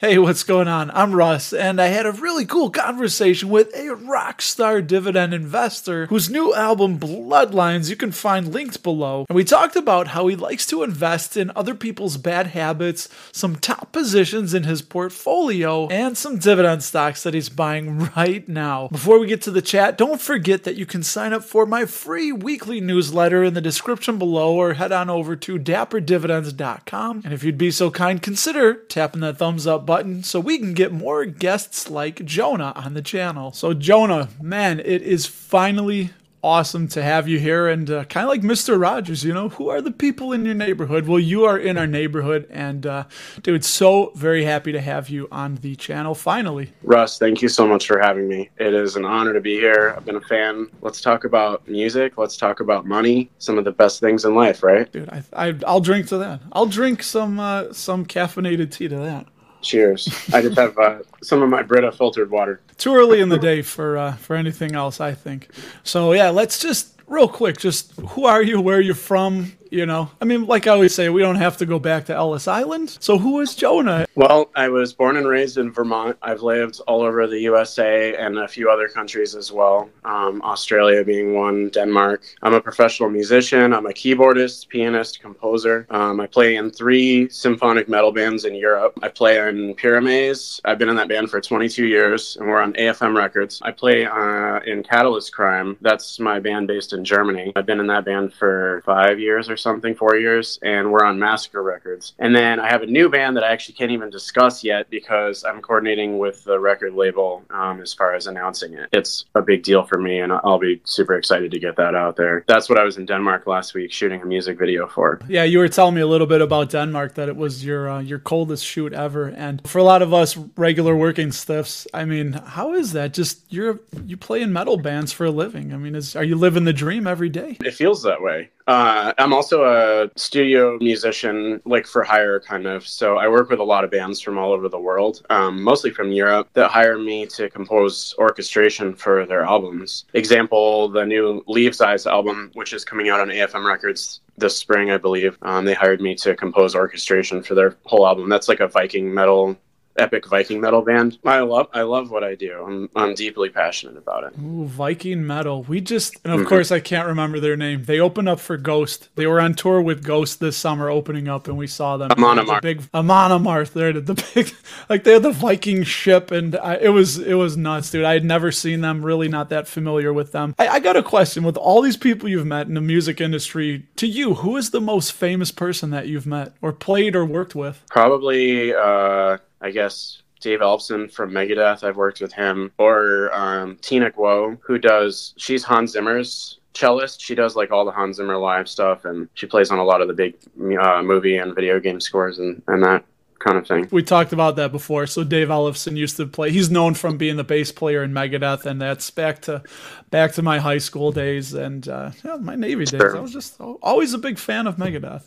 Hey, what's going on? I'm Russ, and I had a really cool conversation with a rock star dividend investor whose new album, Bloodlines, you can find linked below. And we talked about how he likes to invest in other people's bad habits, some top positions in his portfolio, and some dividend stocks that he's buying right now. Before we get to the chat, don't forget that you can sign up for my free weekly newsletter in the description below or head on over to dapperdividends.com. And if you'd be so kind, consider tapping that thumbs up button so we can get more guests like Jonah on the channel. So, Jonah, man, it is finally awesome to have you here and uh, kind of like Mr. Rogers, you know, who are the people in your neighborhood? Well, you are in our neighborhood and uh, dude, so very happy to have you on the channel finally. Russ, thank you so much for having me. It is an honor to be here. I've been a fan. Let's talk about music. Let's talk about money. Some of the best things in life, right? Dude, I, I will drink to that. I'll drink some uh, some caffeinated tea to that. Cheers. I just have uh, some of my Brita filtered water. Too early in the day for uh, for anything else, I think. So yeah, let's just real quick, just who are you? Where are you from? You know, I mean, like I always say, we don't have to go back to Ellis Island. So, who is Jonah? Well, I was born and raised in Vermont. I've lived all over the USA and a few other countries as well, um, Australia being one, Denmark. I'm a professional musician. I'm a keyboardist, pianist, composer. Um, I play in three symphonic metal bands in Europe. I play in Pyramaze. I've been in that band for 22 years, and we're on AFM Records. I play uh, in Catalyst Crime. That's my band based in Germany. I've been in that band for five years or something, four years, and we're on Massacre Records. And then I have a new band that I actually can't even discuss yet because I'm coordinating with the record label um, as far as announcing it. It's a big deal for me, and I'll be super excited to get that out there. That's what I was in Denmark last week shooting a music video for. Yeah, you were telling me a little bit about Denmark that it was your uh, your coldest shoot ever, and for a lot of us regular working stiffs, I mean, how is that? Just you're you play in metal bands for a living. I mean, is are you living the dream every day? It feels that way. Uh, I'm also a studio musician, like for hire, kind of. So I work with a lot of bands from all over the world, um, mostly from Europe, that hire me to compose orchestration for their albums. Example, the new Leaves Eyes album, which is coming out on AFM Records this spring, I believe. Um, they hired me to compose orchestration for their whole album. That's like a Viking metal epic Viking metal band. I love I love what I do. I'm I'm deeply passionate about it. Ooh, Viking metal. We just and of mm-hmm. course I can't remember their name. They opened up for Ghost. They were on tour with Ghost this summer, opening up, and we saw them. Amon Amarth. Big Amarth. There, the big like they had the Viking ship, and I, it was it was nuts, dude. I had never seen them. Really, not that familiar with them. I, I got a question with all these people you've met in the music industry. To you, who is the most famous person that you've met or played or worked with? Probably. uh I guess Dave Ellefson from Megadeth. I've worked with him, or um, Tina Guo, who does. She's Hans Zimmer's cellist. She does like all the Hans Zimmer live stuff, and she plays on a lot of the big uh, movie and video game scores and and that kind of thing. We talked about that before. So Dave Ellefson used to play. He's known from being the bass player in Megadeth, and that's back to back to my high school days and uh, yeah, my Navy days. Sure. I was just always a big fan of Megadeth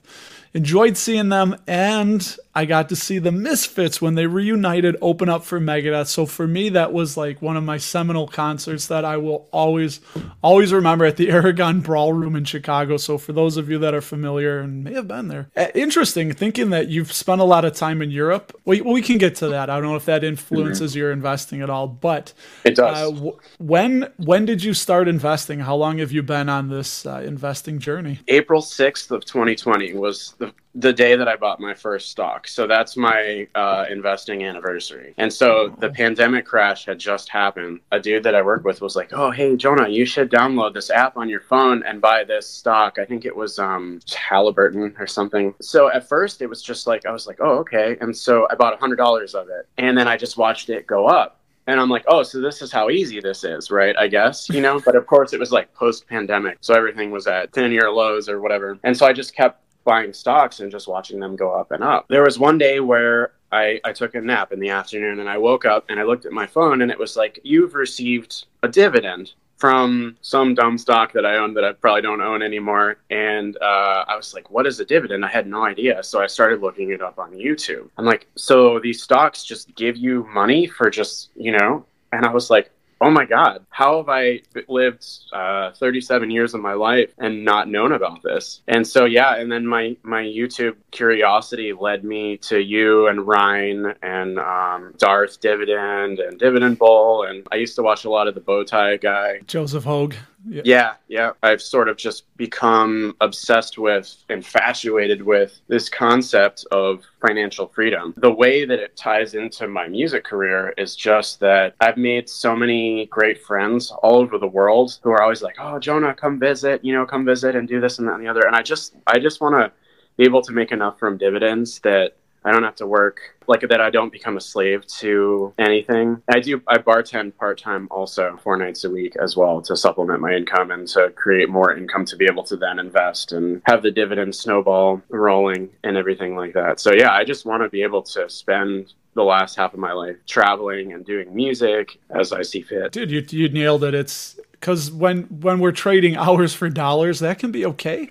enjoyed seeing them, and I got to see the Misfits when they reunited open up for Megadeth. So for me, that was like one of my seminal concerts that I will always, always remember at the Aragon Brawl Room in Chicago. So for those of you that are familiar and may have been there, eh, interesting thinking that you've spent a lot of time in Europe. We, we can get to that. I don't know if that influences mm-hmm. your investing at all, but it does. Uh, when when did you start investing? How long have you been on this uh, investing journey? April sixth of 2020 was the the day that I bought my first stock. So that's my uh, investing anniversary. And so the pandemic crash had just happened. A dude that I work with was like, "Oh, hey Jonah, you should download this app on your phone and buy this stock." I think it was um, Halliburton or something. So at first it was just like I was like, "Oh, okay." And so I bought a hundred dollars of it, and then I just watched it go up and I'm like, oh, so this is how easy this is, right? I guess, you know, but of course it was like post pandemic. So everything was at 10 year lows or whatever. And so I just kept buying stocks and just watching them go up and up. There was one day where I, I took a nap in the afternoon and I woke up and I looked at my phone and it was like, you've received a dividend from some dumb stock that I own that I probably don't own anymore. And uh, I was like, what is a dividend? I had no idea. So I started looking it up on YouTube. I'm like, so these stocks just give you money for just, you know? And I was like, oh my God, how have I lived uh, 37 years of my life and not known about this? And so, yeah, and then my, my YouTube curiosity led me to you and Ryan and um, Darth Dividend and Dividend Bull. And I used to watch a lot of the Bowtie guy. Joseph Hogue. Yeah. yeah, yeah. I've sort of just become obsessed with, infatuated with this concept of financial freedom. The way that it ties into my music career is just that I've made so many great friends all over the world who are always like, "Oh, Jonah, come visit, you know, come visit and do this and that and the other." And I just I just want to be able to make enough from dividends that I don't have to work like that. I don't become a slave to anything. I do. I bartend part time also four nights a week as well to supplement my income and to create more income to be able to then invest and have the dividend snowball rolling and everything like that. So yeah, I just want to be able to spend the last half of my life traveling and doing music as I see fit. Dude, you you nailed it. It's because when when we're trading hours for dollars, that can be okay.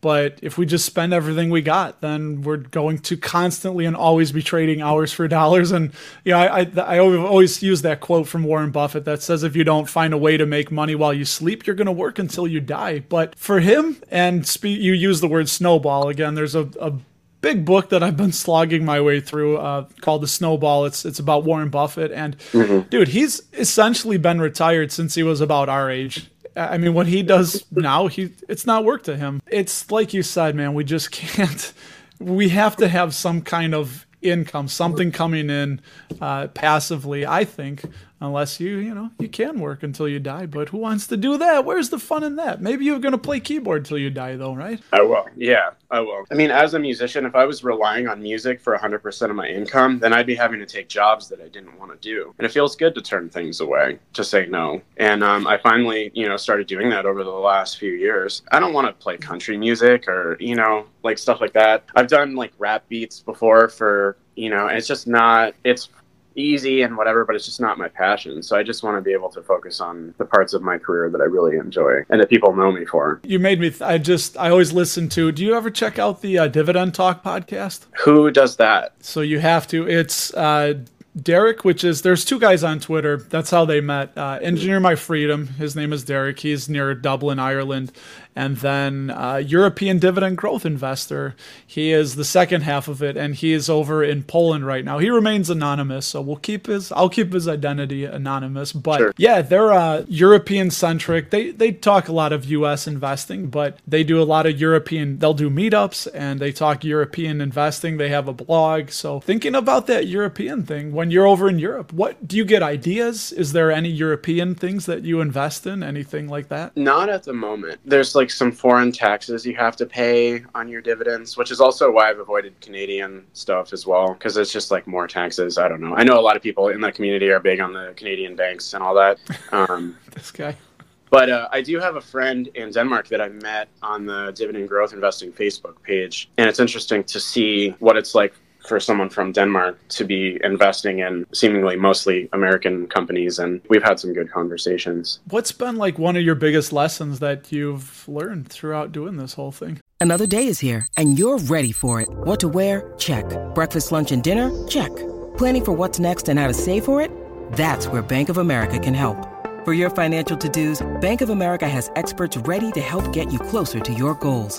But if we just spend everything we got, then we're going to constantly and always be trading hours for dollars. And you know, I, I, I always use that quote from Warren Buffett that says, "If you don't find a way to make money while you sleep, you're going to work until you die." But for him, and spe- you use the word snowball again. There's a, a big book that I've been slogging my way through uh, called The Snowball. It's it's about Warren Buffett, and mm-hmm. dude, he's essentially been retired since he was about our age. I mean, what he does now, he it's not work to him. It's like you said, man. We just can't. We have to have some kind of income, something coming in uh, passively. I think unless you you know you can work until you die but who wants to do that? Where's the fun in that? Maybe you're going to play keyboard till you die though right? I will. Yeah i will. I mean as a musician if i was relying on music for 100% of my income then i'd be having to take jobs that i didn't want to do. And it feels good to turn things away to say no. And um, i finally you know started doing that over the last few years. I don't want to play country music or you know like stuff like that. I've done like rap beats before for you know it's just not it's easy and whatever, but it's just not my passion. So I just want to be able to focus on the parts of my career that I really enjoy and that people know me for. You made me, th- I just, I always listen to, do you ever check out the uh, Dividend Talk podcast? Who does that? So you have to. It's, uh, Derek, which is there's two guys on Twitter. That's how they met. Uh, Engineer My Freedom. His name is Derek. He's near Dublin, Ireland, and then uh, European dividend growth investor. He is the second half of it, and he is over in Poland right now. He remains anonymous, so we'll keep his. I'll keep his identity anonymous. But sure. yeah, they're uh, European centric. They they talk a lot of U.S. investing, but they do a lot of European. They'll do meetups and they talk European investing. They have a blog. So thinking about that European thing when you're over in Europe, what do you get ideas? Is there any European things that you invest in? Anything like that? Not at the moment. There's like some foreign taxes you have to pay on your dividends, which is also why I've avoided Canadian stuff as well, because it's just like more taxes. I don't know. I know a lot of people in the community are big on the Canadian banks and all that. Um, this guy. But uh, I do have a friend in Denmark that I met on the Dividend Growth Investing Facebook page. And it's interesting to see what it's like for someone from Denmark to be investing in seemingly mostly American companies. And we've had some good conversations. What's been like one of your biggest lessons that you've learned throughout doing this whole thing? Another day is here and you're ready for it. What to wear? Check. Breakfast, lunch, and dinner? Check. Planning for what's next and how to save for it? That's where Bank of America can help. For your financial to dos, Bank of America has experts ready to help get you closer to your goals.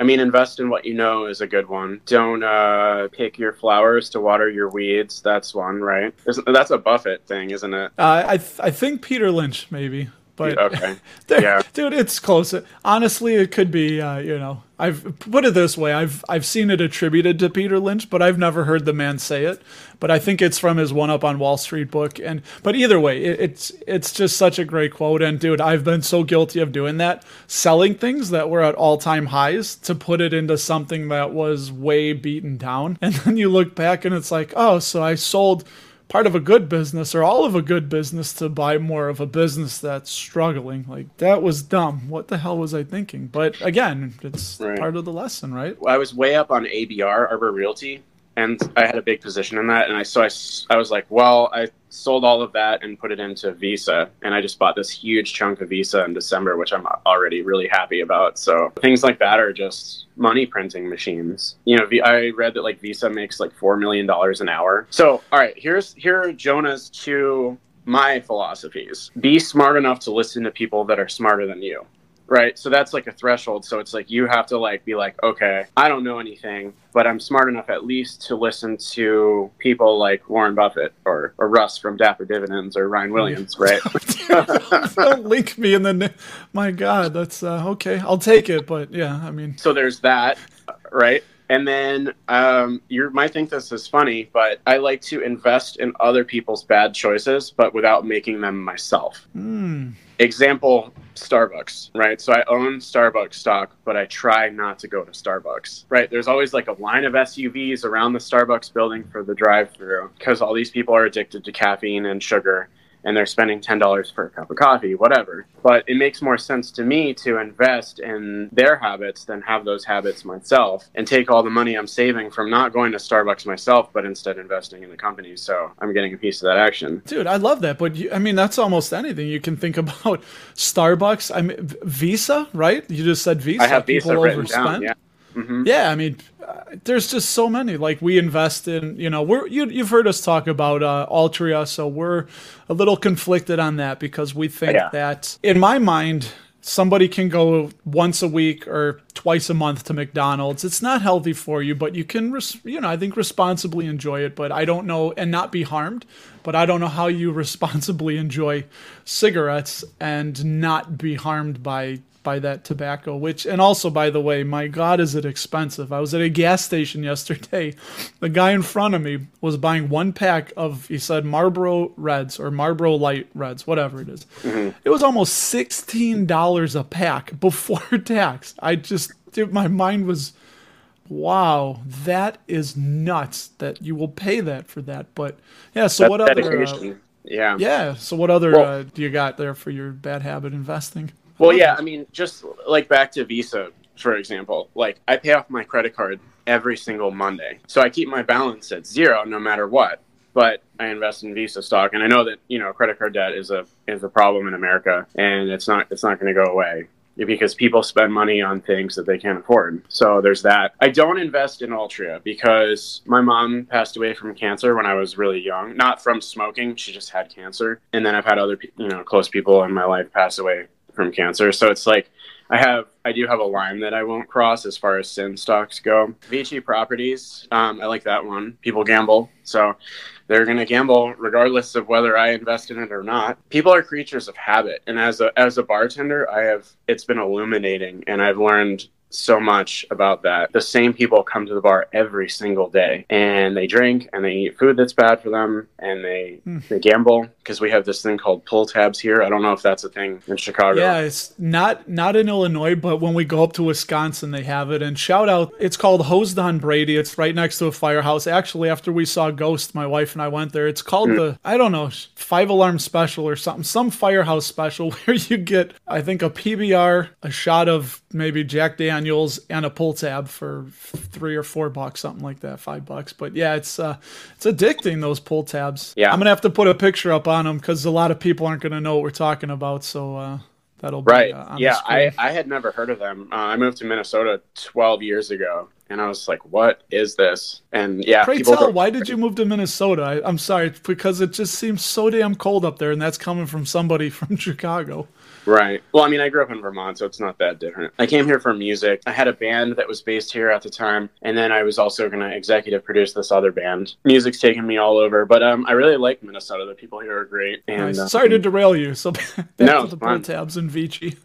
I mean, invest in what you know is a good one. Don't uh, pick your flowers to water your weeds. That's one, right? That's a Buffett thing, isn't it? Uh, I th- I think Peter Lynch maybe, But Okay. Yeah. dude, it's close. Honestly, it could be. Uh, you know, I've put it this way. I've I've seen it attributed to Peter Lynch, but I've never heard the man say it. But I think it's from his One Up on Wall Street book. And but either way, it, it's it's just such a great quote. And dude, I've been so guilty of doing that, selling things that were at all time highs to put it into something that was way beaten down. And then you look back and it's like, oh, so I sold part of a good business or all of a good business to buy more of a business that's struggling. Like that was dumb. What the hell was I thinking? But again, it's Right. part of the lesson, right? I was way up on ABR, Arbor Realty, and I had a big position in that. And I so I, I was like, well, I sold all of that and put it into Visa, and I just bought this huge chunk of Visa in December, which I'm already really happy about. So things like that are just money printing machines. You know, I read that like Visa makes like four million dollars an hour. So all right, here's here are Jonah's two my philosophies. Be smart enough to listen to people that are smarter than you right? So that's like a threshold. So it's like you have to like be like okay i don't know anything but i'm smart enough at least to listen to people like warren buffett or, or russ from dapper dividends or ryan williams right? Don't link me in the. Na- My God, that's uh, okay. I'll take it, but yeah, I mean, so there's that right? And then um, you might think this is funny but i like to invest in other people's bad choices but without making them myself example starbucks right? So i own starbucks stock but i try not to go to starbucks right? There's always like a line of suvs around the starbucks building for the drive through because all these people are addicted to caffeine and sugar and they're spending $10 for a cup of coffee whatever but it makes more sense to me to invest in their habits than have those habits myself and take all the money i'm saving from not going to starbucks myself but instead investing in the company so i'm getting a piece of that action dude, I love that. But you, I mean, that's almost anything you can think about. Starbucks, I mean, Visa, right? You just said Visa. i have visa People written overspend. down yeah Yeah, I mean, uh, there's just so many. Like we invest in, you know, we're you, you've heard us talk about uh, Altria, so we're a little conflicted on that because we think Yeah. that, in my mind, somebody can go once a week or twice a month to McDonald's. It's not healthy for you, but you can, res- you know, I think responsibly enjoy it. But I don't know, and not be harmed. But I don't know how you responsibly enjoy cigarettes and not be harmed by by that tobacco which and also by the way my god is it expensive. I was at a gas station yesterday. The guy in front of me was buying one pack of he said marlboro reds or marlboro light reds whatever it is. it was almost $16 a pack before tax. I just dude, my mind was wow that is nuts that you will pay that for that. But yeah so That's what other uh, yeah. yeah so what other Well- uh, do you got there for your bad habit investing Well, yeah, I mean, just like back to Visa, for example, like I pay off my credit card every single Monday. So I keep my balance at zero no matter what. But I invest in Visa stock and I know that, you know, credit card debt is a is a problem in America and it's not it's not going to go away because people spend money on things that they can't afford. So there's that. I don't invest in Altria because my mom passed away from cancer when I was really young. Not from smoking, she just had cancer. And then I've had other, you know, close people in my life pass away from cancer. So it's like I have, I do have a line that I won't cross as far as sin stocks go. Vici Properties, um, I like that one. People gamble, so they're going to gamble regardless of whether I invest in it or not. People are creatures of habit, and as a as a bartender, I have it's been illuminating, and I've learned so much about that. The same people come to the bar every single day and they drink and they eat food that's bad for them and they hmm. they gamble because we have this thing called pull tabs here. I don't know if that's a thing in Chicago. Yeah, it's not not in Illinois, but when we go up to Wisconsin, they have it. And shout out, it's called Hosed on Brady. It's right next to a firehouse. Actually, after we saw Ghost, my wife and I went there. It's called hmm. the I don't know five alarm special or something, some firehouse special where you get I think a PBR, a shot of maybe Jack Daniels, and a pull tab for three or four bucks, something like that, five bucks. But yeah, it's uh, it's addicting those pull tabs. Yeah. I'm gonna have to put a picture up on them because a lot of people aren't gonna know what we're talking about. So uh, that'll be Right. uh, yeah, I. I had never heard of them. Uh, I moved to Minnesota 12 years ago, and I was like, "What is this?" And yeah, Pray tell, go- why did you move to Minnesota? I, I'm sorry, because it just seems so damn cold up there, and that's coming from somebody from Chicago. Right. Well, I mean, I grew up in Vermont, so it's not that different. I came here for music. I had a band that was based here at the time, and then I was also going to executive produce this other band. Music's taken me all over, but um, I really like Minnesota. The people here are great. And Nice. uh, Sorry to derail you. So back No, to the pull tabs and Vici.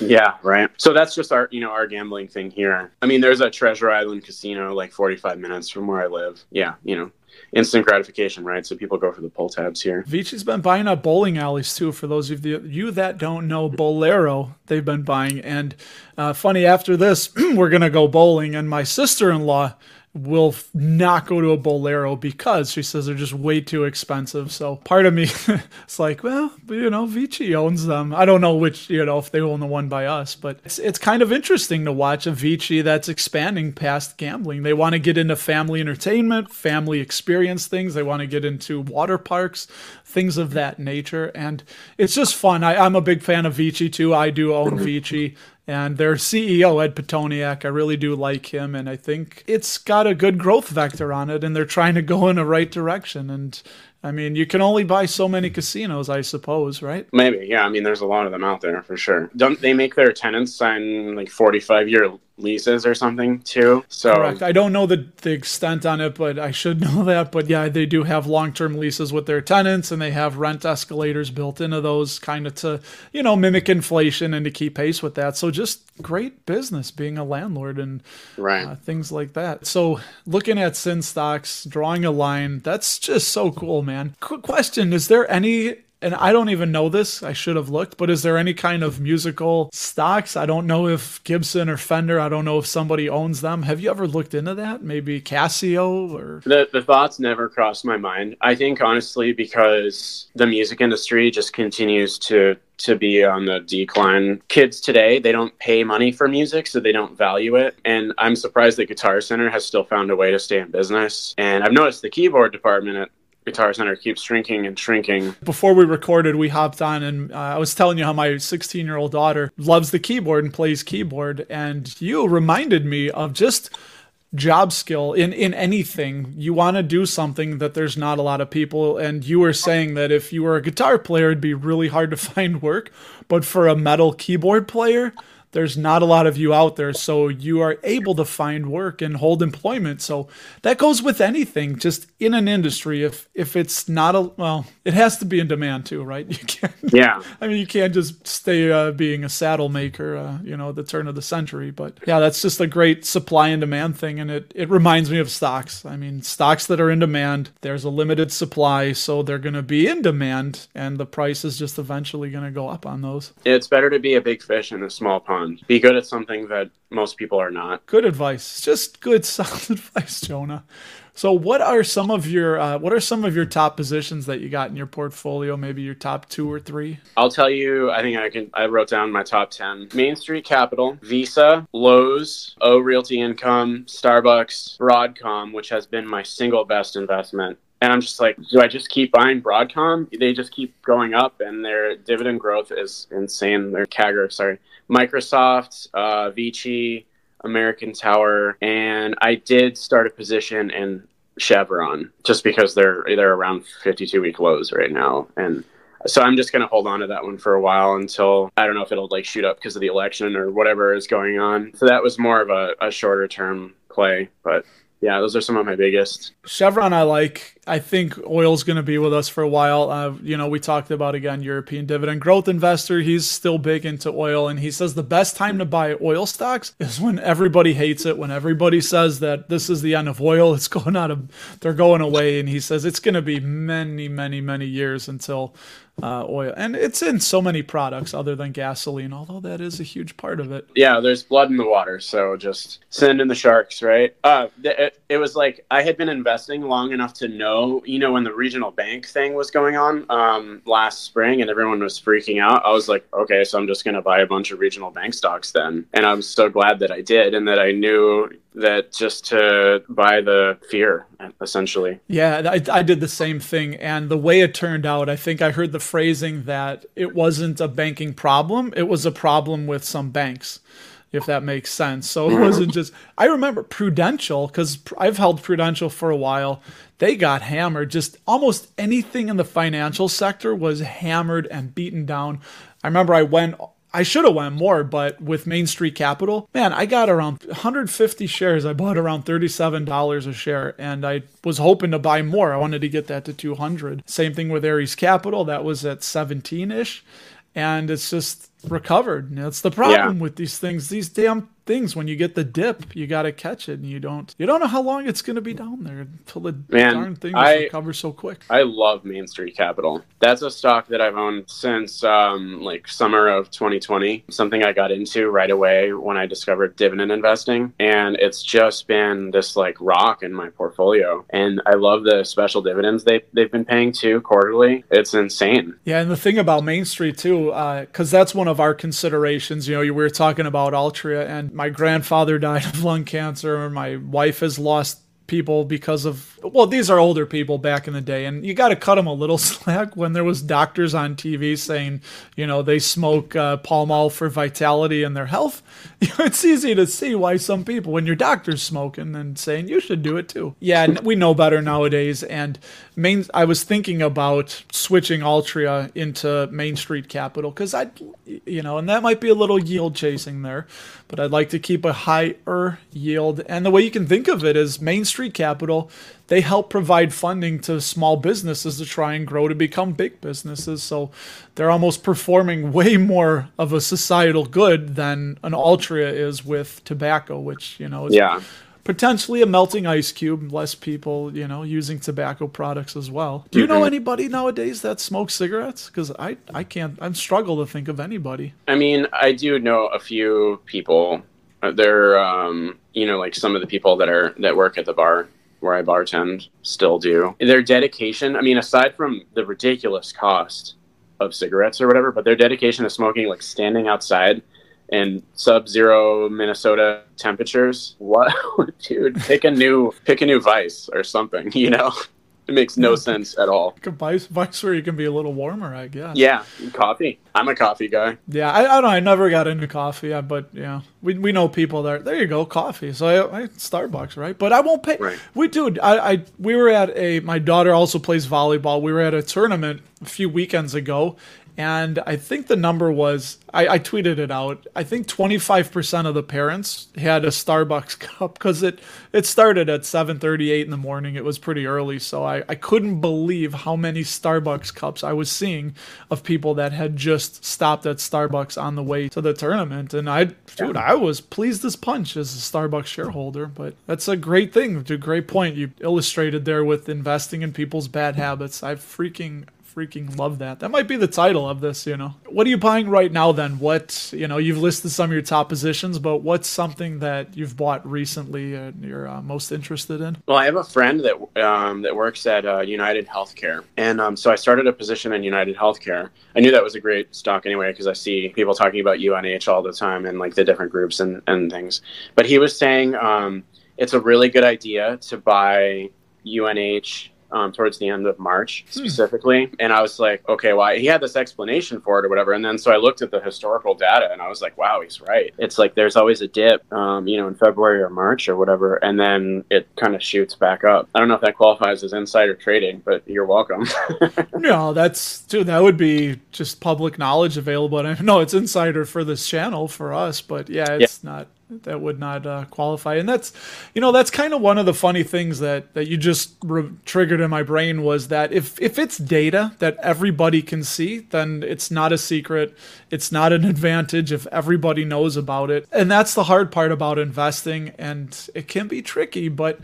Yeah, right. So that's just our, you know, our gambling thing here. I mean, there's a Treasure Island casino like 45 minutes from where I live. Yeah, you know, instant gratification, right? So people go for the pull tabs here. Vici's been buying up bowling alleys too. For those of you, you that don't know, Bowlero they've been buying. And uh, funny, after this, we're gonna go bowling, and my sister-in-law will f- not go to a Bowlero because she says they're just way too expensive. So part of me, it's like, well, you know, Vici owns them. I don't know which, you know, if they own the one by us, but it's it's kind of interesting to watch a Vici that's expanding past gambling. They want to get into family entertainment, family experience things. They want to get into water parks, things of that nature, and it's just fun. I, I'm a big fan of Vici too. I do own Vici. And their CEO, Ed Pitoniak, I really do like him. And I think it's got a good growth vector on it. And they're trying to go in the right direction. And I mean, you can only buy so many casinos, I suppose, right? Maybe, yeah. I mean, there's a lot of them out there for sure. Don't they make their tenants sign like 45 year leases or something too? So Correct. I don't know the, the extent on it, but I should know that. But yeah, they do have long term leases with their tenants and they have rent escalators built into those kind of to, you know, mimic inflation and to keep pace with that. So just great business being a landlord and right. uh, things like that. So looking at sin stocks, drawing a line, that's just so cool, man. Quick question: Is there any? And I don't even know this. I should have looked, but is there any kind of musical stocks? I don't know if Gibson or Fender. I don't know if somebody owns them. Have you ever looked into that? Maybe Casio or The, the thoughts never crossed my mind. I think honestly because the music industry just continues to to be on the decline. Kids today, they don't pay money for music, so they don't value it. And I'm surprised that Guitar Center has still found a way to stay in business. And I've noticed the keyboard department at Guitar Center keeps shrinking and shrinking. before we recorded, we hopped on and uh, I was telling you how my 16 year old daughter loves the keyboard and plays keyboard. And you reminded me of just job skill in, in anything. You want to do something that there's not a lot of people. And you were saying that if you were a guitar player, it'd be really hard to find work. But for a metal keyboard player, there's not a lot of you out there so you are able to find work and hold employment so that goes with anything just in an industry if if it's not a well it has to be in demand too right you can't Yeah. i mean you can't just stay uh, being a saddle maker uh, you know the turn of the century but yeah that's just a great supply and demand thing and it it reminds me of stocks i mean stocks that are in demand there's a limited supply so they're going to be in demand and the price is just eventually going to go up on those It's better to be a big fish in a small pond. Be good at something that most people are not. Good advice. Just good, solid advice, Jonah. So, what are some of your uh, what are some of your top positions that you got in your portfolio? Maybe your top two or three. I'll tell you, I think I can I wrote down my top 10. Main Street Capital, Visa, Lowe's, O Realty Income, Starbucks, Broadcom, which has been my single best investment. And I'm just like, do I just keep buying Broadcom? They just keep going up and their dividend growth is insane. Their CAGR, sorry. Microsoft, uh, Vici, American Tower, and I did start a position in Chevron just because they're they're around 52 week lows right now and so I'm just going to hold on to that one for a while until I don't know if it'll like shoot up because of the election or whatever is going on. So that was more of a, a shorter term play, but yeah, those are some of my biggest. Chevron, I like. I think oil's going to be with us for a while. Uh, you know, we talked about again European dividend growth investor. He's still big into oil, and he says the best time to buy oil stocks is when everybody hates it. When everybody says that this is the end of oil, it's going out of, they're going away, and he says it's going to be many, many, many years until uh, oil, and it's in so many products other than gasoline. Although that is a huge part of it. Yeah, there's blood in the water, so just send in the sharks, right? Uh, it, it was like I had been investing long enough to know, you know, when the regional bank thing was going on um, last spring and everyone was freaking out. I was like, okay, so I'm just going to buy a bunch of regional bank stocks then, and I'm so glad that I did, and that I knew that just to buy the fear, essentially. Yeah, I, I did the same thing. And the way it turned out, I think I heard the phrasing that it wasn't a banking problem, it was a problem with some banks. if that makes sense. So it wasn't just, I remember Prudential, because I've held Prudential for a while. They got hammered. Just almost anything in the financial sector was hammered and beaten down. I remember I went I should have went more, but with Main Street Capital, man, I got around 150 shares. I bought around $37 a share, and I was hoping to buy more. I wanted to get that to 200. Same thing with Ares Capital, that was at 17 ish, and it's just recovered. That's the problem yeah. with these things. These damn things when you get the dip you got to catch it and you don't you don't know how long it's going to be down there until the Man, darn thing recovers so quick i love main street capital that's a stock that i've owned since um, like summer of 2020 something i got into right away when i discovered dividend investing and it's just been this like rock in my portfolio and i love the special dividends they, they've been paying too quarterly it's insane yeah and the thing about main street too because uh, that's one of our considerations you know we were talking about altria and my grandfather died of lung cancer. My wife has lost people because of well these are older people back in the day and you got to cut them a little slack when there was doctors on tv saying you know they smoke uh, Pall Mall for vitality and their health. It's easy to see why some people when your doctor's smoking and saying you should do it too. Yeah we know better nowadays and main i was thinking about switching altria into main street capital because i you know and that might be a little yield chasing there but i'd like to keep a higher yield and the way you can think of it is main street capital they help provide funding to small businesses to try and grow to become big businesses so they're almost performing way more of a societal good than an altria is with tobacco which you know is yeah potentially a melting ice cube. Less people, you know, using tobacco products as well. Do you know mm-hmm. anybody nowadays that smokes cigarettes? Because I, I can't. I'm struggle to think of anybody. I mean, I do know a few people. Uh, they're, um, you know, like some of the people that are that work at the bar where I bartend still do. Their dedication. I mean, aside from the ridiculous cost of cigarettes or whatever, but their dedication to smoking, like standing outside in sub-zero Minnesota temperatures. What, dude? Pick a new pick a new vice or something. You know, it makes no sense at all. Vice, vice where you can be a little warmer, I guess. Yeah, coffee. I'm a coffee guy. Yeah, I, I don't. know. I never got into coffee, but yeah, we, we know people there. There you go, coffee. So I, I Starbucks, right? But I won't pay. Right. We dude, I, I we were at a. My daughter also plays volleyball. We were at a tournament a few weekends ago, and I think the number was I, I tweeted it out. I think 25% of the parents had a Starbucks cup because it it started at 7:38 in the morning. It was pretty early, so I, I couldn't believe how many Starbucks cups I was seeing of people that had just stopped at Starbucks on the way to the tournament. And I dude, I was pleased as punch as a Starbucks shareholder. But that's a great thing. A great point you illustrated there with investing in people's bad habits. I freaking freaking love that. That might be the title of this, you know. What are you buying right now then? What, you know, you've listed some of your top positions, but what's something that you've bought recently and you're uh, most interested in? Well, I have a friend that um, that works at uh, United Healthcare. And um, so I started a position in United Healthcare. I knew that was a great stock anyway because I see people talking about UNH all the time and like the different groups and, and things. But he was saying um, it's a really good idea to buy UNH um, towards the end of March hmm. specifically. Hmm. And I was like, okay, well, he had this explanation for it or whatever. And then so I looked at the historical data and I was like, wow, he's right. It's like there's always a dip, um, you know, in February or March or whatever. And then it kind of shoots back up. I don't know if that qualifies as insider trading, but you're welcome. no, that's, dude, that would be just public knowledge available. And no, it's insider for this channel for us, but yeah, it's yeah. not that would not uh, qualify. And that's, you know, that's kind of one of the funny things that that you just re- triggered in my brain was that if if it's data that everybody can see, then it's not a secret. It's not an advantage if everybody knows about it. And that's the hard part about investing. And it can be tricky, but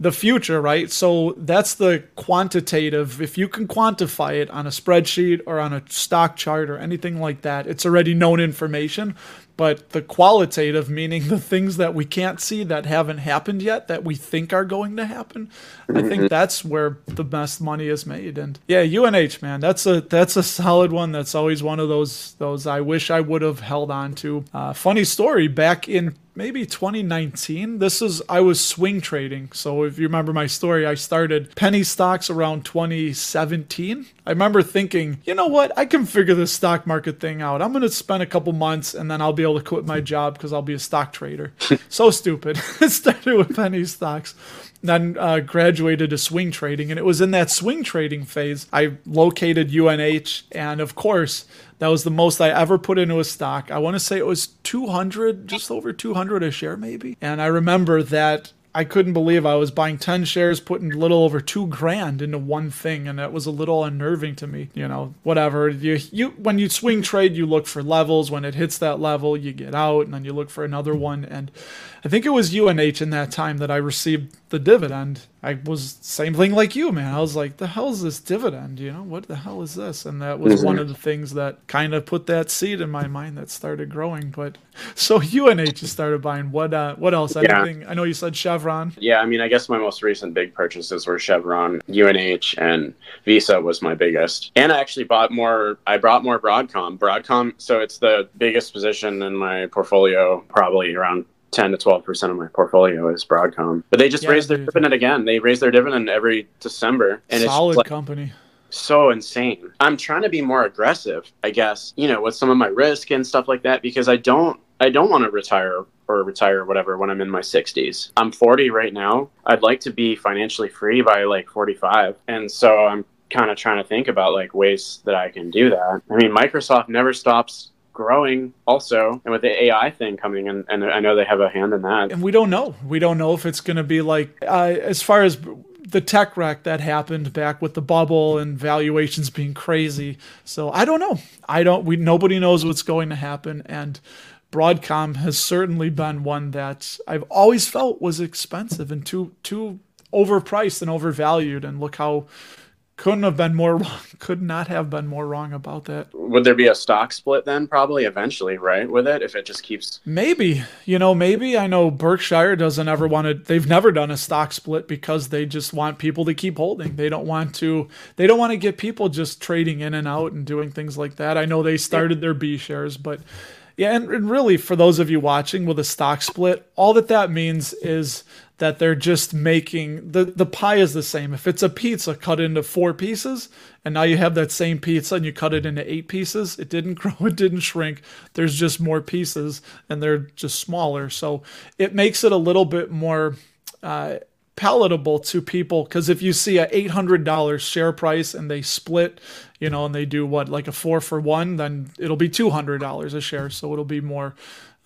the future, right? So that's the quantitative. If you can quantify it on a spreadsheet or on a stock chart or anything like that, it's already known information but the qualitative, meaning the things that we can't see that haven't happened yet that we think are going to happen, I think mm-hmm. that's where the best money is made. And yeah, UNH man, that's a that's a solid one. That's always one of those those I wish I would have held on to. Uh, funny story, back in maybe 2019. This is I was swing trading. So if you remember my story, I started penny stocks around 2017. I remember thinking, you know what? I can figure this stock market thing out. I'm going to spend a couple months and then I'll be able to quit my job because I'll be a stock trader. so stupid. it started with penny stocks then uh, graduated to swing trading. And it was in that swing trading phase I located UNH. And of course, that was the most I ever put into a stock. I want to say it was 200, just over 200 a share, maybe. And I remember that I couldn't believe I was buying 10 shares, putting a little over two grand into one thing. And that was a little unnerving to me. You know, whatever. You, you, when you swing trade, you look for levels. When it hits that level, you get out and then you look for another one. And I think it was UNH in that time that I received the dividend. I was same thing like you, man. I was like, the hell is this dividend? You know, what the hell is this? And that was mm-hmm. one of the things that kind of put that seed in my mind that started growing. But so UNH just started buying what uh what else? Anything yeah. I know you said Chevron. Yeah, I mean I guess my most recent big purchases were Chevron, UNH, and Visa was my biggest. And I actually bought more I brought more Broadcom. Broadcom so it's the biggest position in my portfolio, probably around 10 to 12 percent of my portfolio is Broadcom. But they just yeah, raised their dividend again. They raise their dividend every December, and Solid it's like, company. So insane. I'm trying to be more aggressive, I guess. You know, with some of my risk and stuff like that, because I don't, I don't want to retire or retire or whatever when I'm in my 60s. I'm 40 right now. I'd like to be financially free by like 45, and so I'm kind of trying to think about like ways that I can do that. I mean, Microsoft never stops growing also and with the ai thing coming in and i know they have a hand in that. And we don't know. We don't know if it's going to be like uh, as far as the tech wreck that happened back with the bubble and valuations being crazy. So i don't know. I don't we nobody knows what's going to happen and broadcom has certainly been one that i've always felt was expensive and too too overpriced and overvalued and look how couldn't have been more wrong. Could not have been more wrong about that. Would there be a stock split then? Probably eventually, right? With it, if it just keeps. Maybe you know, maybe I know Berkshire doesn't ever want to. They've never done a stock split because they just want people to keep holding. They don't want to. They don't want to get people just trading in and out and doing things like that. I know they started their B shares, but yeah, and, and really for those of you watching with a stock split, all that that means is that they're just making the the pie is the same. If it's a pizza cut into four pieces, and now you have that same pizza and you cut it into eight pieces, it didn't grow, it didn't shrink. There's just more pieces, and they're just smaller. So it makes it a little bit more. Uh, palatable to people because if you see a $800 share price and they split you know and they do what like a four for one then it'll be $200 a share so it'll be more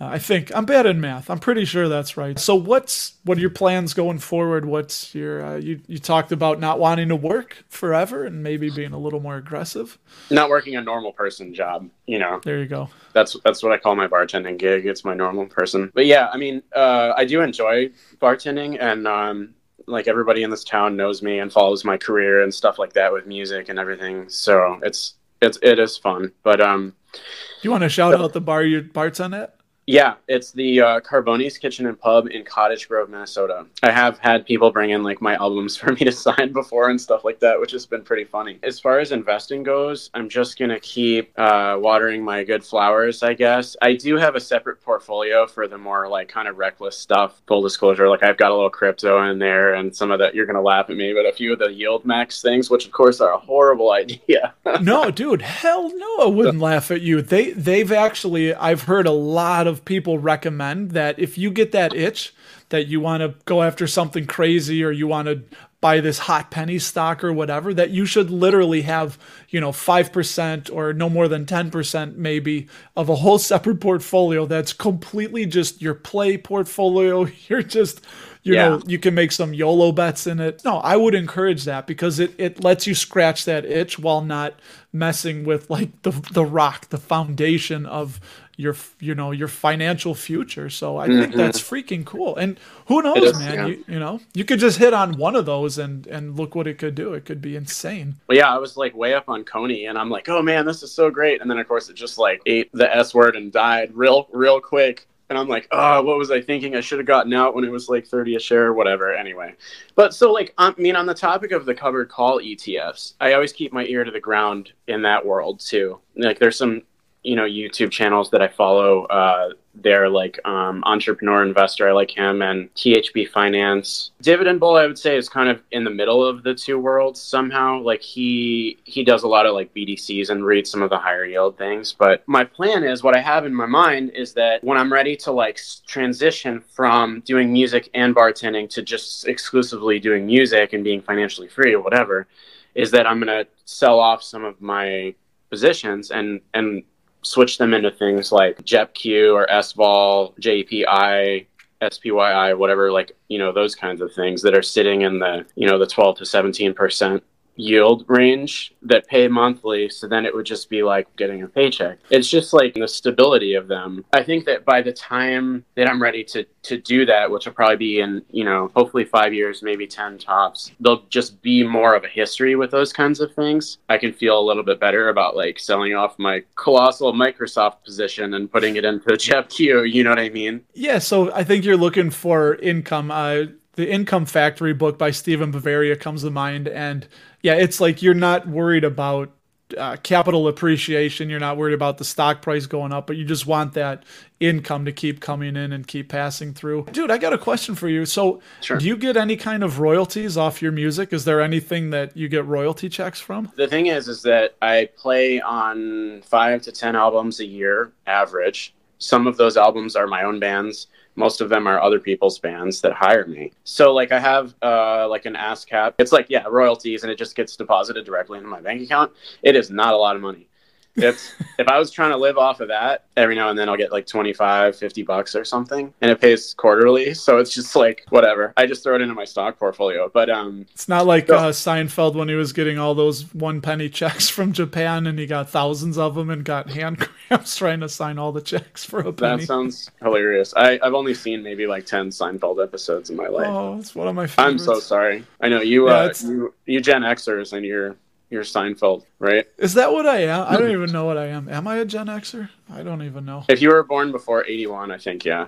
uh, I think I'm bad in math. I'm pretty sure that's right. So what's what are your plans going forward? What's your uh, you you talked about not wanting to work forever and maybe being a little more aggressive. Not working a normal person job, you know. There you go. That's that's what I call my bartending gig. It's my normal person. But yeah, I mean, uh, I do enjoy bartending and um, like everybody in this town knows me and follows my career and stuff like that with music and everything. So it's it's it is fun. But um do you want to shout out the bar you bartend at? Yeah, it's the uh, Carbone's Kitchen and Pub in Cottage Grove, Minnesota. I have had people bring in like my albums for me to sign before and stuff like that, which has been pretty funny. As far as investing goes, I'm just gonna keep uh, watering my good flowers, I guess. I do have a separate portfolio for the more like kind of reckless stuff. Full disclosure, like I've got a little crypto in there, and some of that you're gonna laugh at me, but a few of the YieldMax things, which of course are a horrible idea. no, dude, hell no, I wouldn't laugh at you. They they've actually I've heard a lot of of people recommend that if you get that itch that you want to go after something crazy or you want to buy this hot penny stock or whatever that you should literally have you know 5% or no more than 10% maybe of a whole separate portfolio that's completely just your play portfolio you're just you yeah. know you can make some yolo bets in it no i would encourage that because it, it lets you scratch that itch while not messing with like the the rock the foundation of your you know your financial future. So I mm-hmm. think that's freaking cool. And who knows, is, man? Yeah. You, you know, you could just hit on one of those and and look what it could do. It could be insane. Well, yeah, I was like way up on Coney, and I'm like, oh man, this is so great. And then of course it just like ate the S word and died real real quick. And I'm like, oh, what was I thinking? I should have gotten out when it was like 30 a share or whatever. Anyway, but so like, I mean, on the topic of the covered call ETFs, I always keep my ear to the ground in that world too. Like, there's some you know YouTube channels that I follow. Uh, they're like um, entrepreneur investor. I like him and THB Finance. Dividend Bull, I would say, is kind of in the middle of the two worlds somehow. Like he he does a lot of like BDCs and REITs some of the higher yield things. But my plan is what I have in my mind is that when I'm ready to like transition from doing music and bartending to just exclusively doing music and being financially free or whatever, is that I'm gonna sell off some of my positions and and switch them into things like JEPQ or SVOL, JPI, SPYI, whatever, like, you know, those kinds of things that are sitting in the, you know, the 12 to 17% yield range that pay monthly so then it would just be like getting a paycheck. It's just like the stability of them. I think that by the time that i'm ready to to do that which will probably be in you know hopefully five years maybe 10 tops there'll just be more of a history with those kinds of things. I can feel a little bit better about like selling off my colossal microsoft position and putting it into JEPQ you know what i mean? Yeah so i think you're looking for income. Uh the income factory book by Steven Bavaria comes to mind and yeah, it's like you're not worried about uh, capital appreciation. You're not worried about the stock price going up, but you just want that income to keep coming in and keep passing through. Dude, I got a question for you. So, sure. do you get any kind of royalties off your music? Is there anything that you get royalty checks from? The thing is, is that I play on five to 10 albums a year average. Some of those albums are my own bands most of them are other people's bands that hire me. So like I have uh, like an ASCAP. It's like yeah royalties, and it just gets deposited directly into my bank account. It is not a lot of money. If if I was trying to live off of that, every now and then I'll get like 25, 50 bucks or something, and it pays quarterly. So it's just like whatever. I just throw it into my stock portfolio. But um, it's not like so, uh, Seinfeld when he was getting all those one penny checks from Japan, and he got thousands of them and got hand cramps trying to sign all the checks for a penny. That sounds hilarious. I I've only seen maybe like 10 Seinfeld episodes in my life. Oh, it's one of my favorites. I'm so sorry. I know you. Yeah, uh, you you Gen Xers and you're you're Seinfeld, right? Is that what I am? I don't even know what I am. Am I a Gen Xer? I don't even know. If you were born before 81, I think, yeah.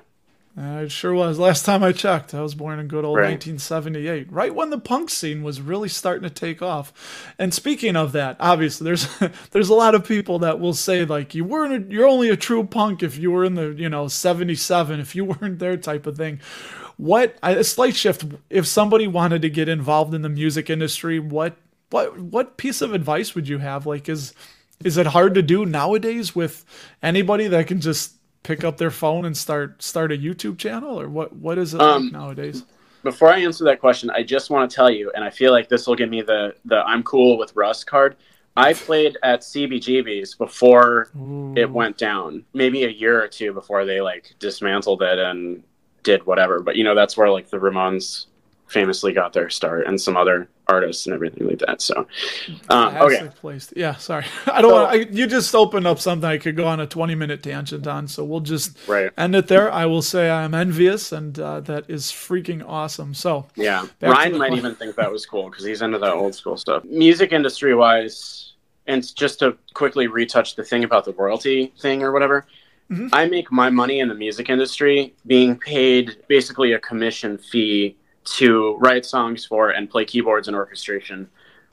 I sure was. Last time I checked, I was born in good old right. 1978, right when the punk scene was really starting to take off. And speaking of that, obviously, there's there's a lot of people that will say like you weren't, a, you're only a true punk if you were in the you know 77, if you weren't there type of thing. What a slight shift. If somebody wanted to get involved in the music industry, what what what piece of advice would you have? Like, is is it hard to do nowadays with anybody that can just pick up their phone and start start a YouTube channel, or what what is it um, like nowadays? Before I answer that question, I just want to tell you, and I feel like this will give me the the I'm cool with Russ card. I played at CBGB's before Ooh. it went down, maybe a year or two before they like dismantled it and did whatever. But you know, that's where like the Ramones famously got their start and some other artists and everything like that. So, um, okay. Placed. Yeah, sorry. I don't so, want I, you just opened up something I could go on a 20 minute tangent on. So we'll just right. end it there. I will say I'm envious and uh, that is freaking awesome. So, yeah, Ryan might even think that was cool because he's into the old school stuff. Music industry wise, and just to quickly retouch the thing about the royalty thing or whatever. Mm-hmm. I make my money in the music industry being paid basically a commission fee to write songs for and play keyboards and orchestration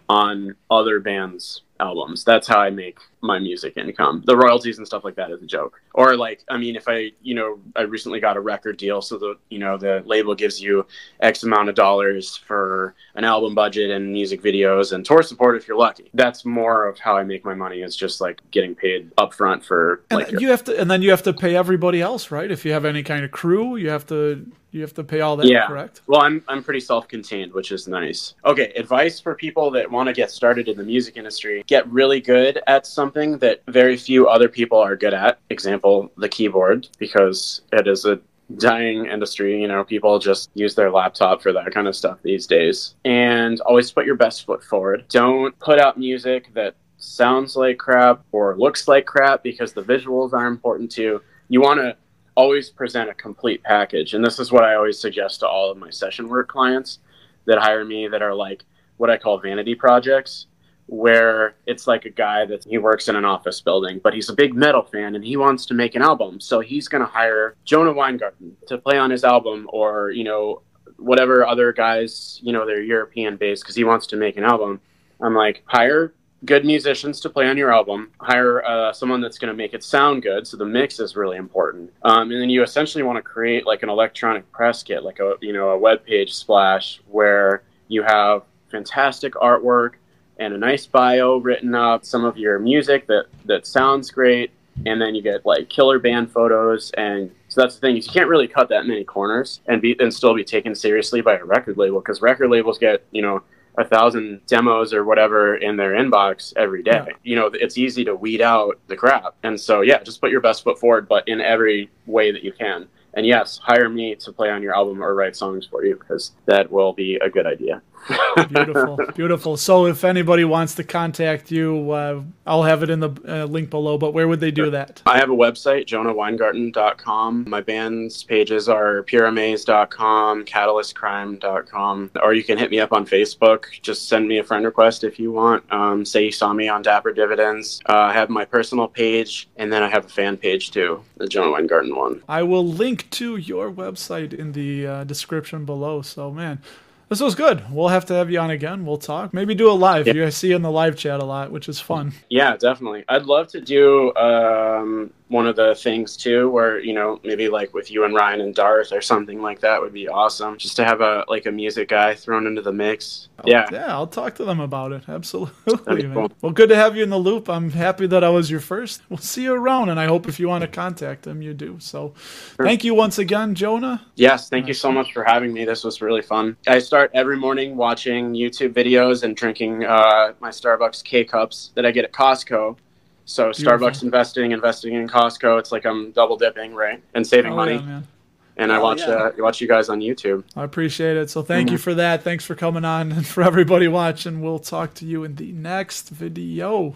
on other bands' albums. That's how I make my music income. The royalties and stuff like that is a joke. Or like, I mean, if I, you know, I recently got a record deal, so the, you know, the label gives you X amount of dollars for an album budget and music videos and tour support if you're lucky. That's more of how I make my money. Is just like getting paid upfront for. And like, you have to, and then you have to pay everybody else, right? If you have any kind of crew, you have to you have to pay all that, yeah. correct? Well, I'm I'm pretty self-contained, which is nice. Okay, advice for people that want to get started in the music industry: get really good at something that very few other people are good at. Example, the keyboard, because it is a dying industry. You know, people just use their laptop for that kind of stuff these days. And always put your best foot forward. Don't put out music that sounds like crap or looks like crap because the visuals are important too. You want to always present a complete package. And this is what I always suggest to all of my session work clients that hire me that are like what I call vanity projects, where it's like a guy that he works in an office building, but he's a big metal fan and he wants to make an album. So he's going to hire Jonah Weingarten to play on his album or, you know, whatever other guys, you know, they're European based because he wants to make an album. I'm like, hire good musicians to play on your album. Hire uh, someone that's going to make it sound good. So the mix is really important. Um, and then you essentially want to create like an electronic press kit, like a you know a web page splash where you have fantastic artwork and a nice bio written up, some of your music that that sounds great, and then you get like killer band photos and so that's the thing is you can't really cut that many corners and be and still be taken seriously by a record label because record labels get you know a thousand demos or whatever in their inbox every day. Yeah. You know, it's easy to weed out the crap. And so, yeah, just put your best foot forward, but in every way that you can. And yes, hire me to play on your album or write songs for you because that will be a good idea beautiful, beautiful. So, if anybody wants to contact you, uh, I'll have it in the uh, link below. But where would they do that? I have a website, jonahweingarten.com. My band's pages are pyramaze.com, catalystcrime.com, or you can hit me up on Facebook. Just send me a friend request if you want. Um, say you saw me on Dapper Dividends. Uh, I have my personal page, and then I have a fan page too, the Jonah Weingarten one. I will link to your website in the uh, description below. So, man, this was good. We'll have to have you on again. We'll talk. Maybe do a live. Yeah. You see in the live chat a lot, which is fun. Yeah, definitely. I'd love to do um, one of the things too, where you know maybe like with you and Ryan and Darth or something like that would be awesome. Just to have a like a music guy thrown into the mix. I'll, yeah, yeah, I'll talk to them about it. Absolutely. Cool. Well, good to have you in the loop. I'm happy that I was your first. We'll see you around, and I hope if you want to contact them, you do. So, sure. thank you once again, Jonah. Yes, thank you so much for having me. This was really fun. I start every morning watching YouTube videos and drinking uh, my Starbucks K cups that I get at Costco so Starbucks investing, investing in Costco. It's like I'm double dipping, right, and saving oh, money. Yeah, and oh, I watch yeah. uh, watch you guys on YouTube. I appreciate it. So thank mm-hmm. you for that. Thanks for coming on, and for everybody watching. We'll talk to you in the next video.